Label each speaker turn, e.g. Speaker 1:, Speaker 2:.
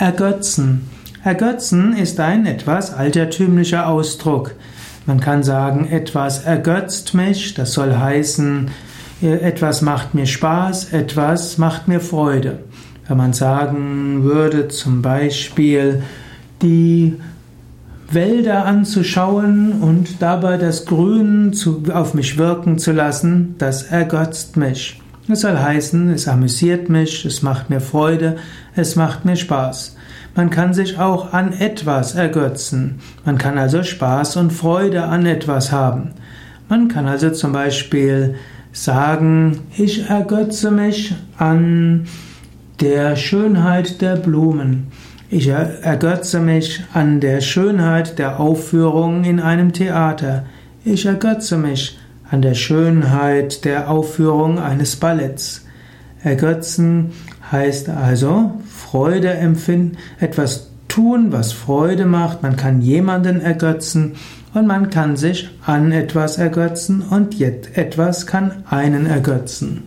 Speaker 1: Ergötzen. Ergötzen ist ein etwas altertümlicher Ausdruck. Man kann sagen, etwas ergötzt mich, das soll heißen, etwas macht mir Spaß, etwas macht mir Freude. Wenn man sagen würde, zum Beispiel, die Wälder anzuschauen und dabei das Grün zu, auf mich wirken zu lassen, das ergötzt mich. Das soll heißen, es amüsiert mich, es macht mir Freude, es macht mir Spaß. Man kann sich auch an etwas ergötzen. Man kann also Spaß und Freude an etwas haben. Man kann also zum Beispiel sagen, ich ergötze mich an der Schönheit der Blumen. Ich ergötze mich an der Schönheit der Aufführung in einem Theater. Ich ergötze mich an der Schönheit der Aufführung eines Balletts. Ergötzen heißt also Freude empfinden, etwas tun, was Freude macht. Man kann jemanden ergötzen und man kann sich an etwas ergötzen und etwas kann einen ergötzen.